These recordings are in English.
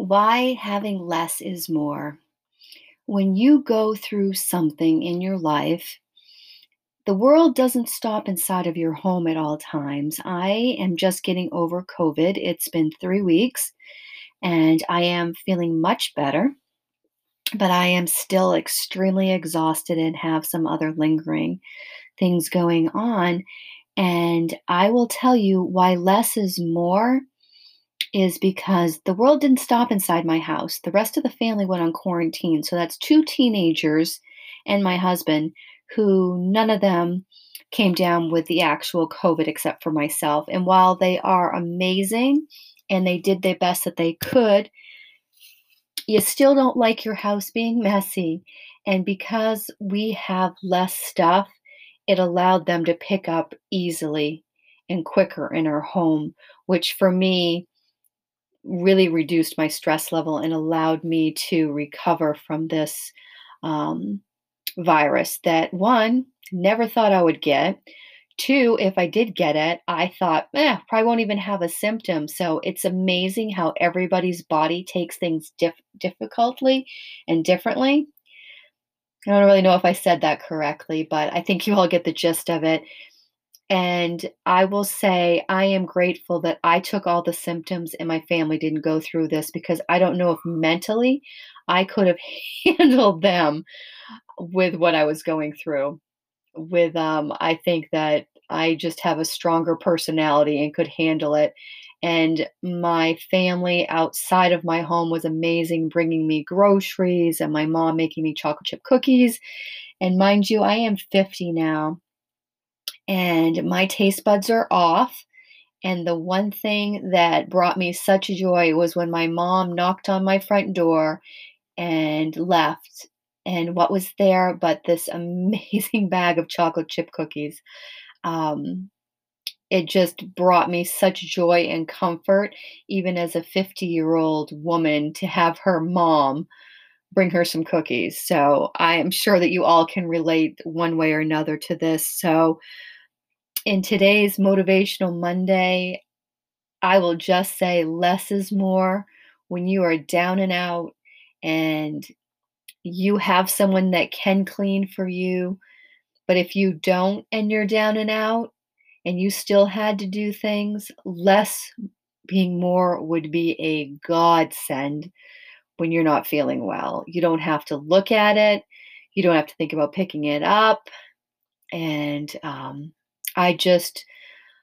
Why having less is more. When you go through something in your life, the world doesn't stop inside of your home at all times. I am just getting over COVID. It's been three weeks and I am feeling much better, but I am still extremely exhausted and have some other lingering things going on. And I will tell you why less is more is because the world didn't stop inside my house. The rest of the family went on quarantine. So that's two teenagers and my husband, who none of them came down with the actual COVID except for myself. And while they are amazing and they did their best that they could, you still don't like your house being messy. And because we have less stuff, it allowed them to pick up easily and quicker in our home, which for me really reduced my stress level and allowed me to recover from this um, virus that one, never thought I would get. Two, if I did get it, I thought, eh, probably won't even have a symptom. So it's amazing how everybody's body takes things dif- difficultly and differently. I don't really know if I said that correctly, but I think you all get the gist of it. And I will say, I am grateful that I took all the symptoms and my family didn't go through this because I don't know if mentally I could have handled them with what I was going through. With, um, I think that I just have a stronger personality and could handle it. And my family outside of my home was amazing, bringing me groceries and my mom making me chocolate chip cookies. And mind you, I am 50 now and my taste buds are off. And the one thing that brought me such joy was when my mom knocked on my front door and left. And what was there but this amazing bag of chocolate chip cookies? Um, it just brought me such joy and comfort, even as a 50 year old woman, to have her mom bring her some cookies. So I am sure that you all can relate one way or another to this. So in today's Motivational Monday, I will just say less is more when you are down and out and you have someone that can clean for you. But if you don't and you're down and out and you still had to do things, less being more would be a godsend when you're not feeling well. You don't have to look at it, you don't have to think about picking it up. And um, I just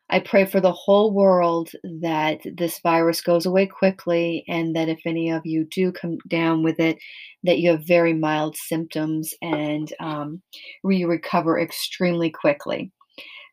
I pray for the whole world that this virus goes away quickly and that if any of you do come down with it, that you have very mild symptoms and um, you recover extremely quickly.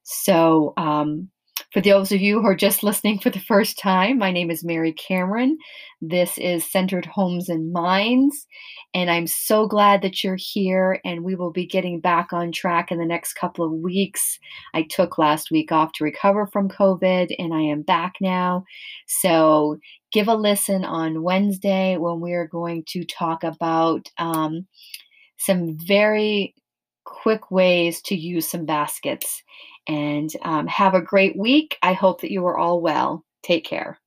So, um, for those of you who are just listening for the first time, my name is Mary Cameron. This is Centered Homes and Minds, and I'm so glad that you're here. And we will be getting back on track in the next couple of weeks. I took last week off to recover from COVID, and I am back now. So give a listen on Wednesday when we are going to talk about um, some very quick ways to use some baskets and um, have a great week. I hope that you are all well. Take care.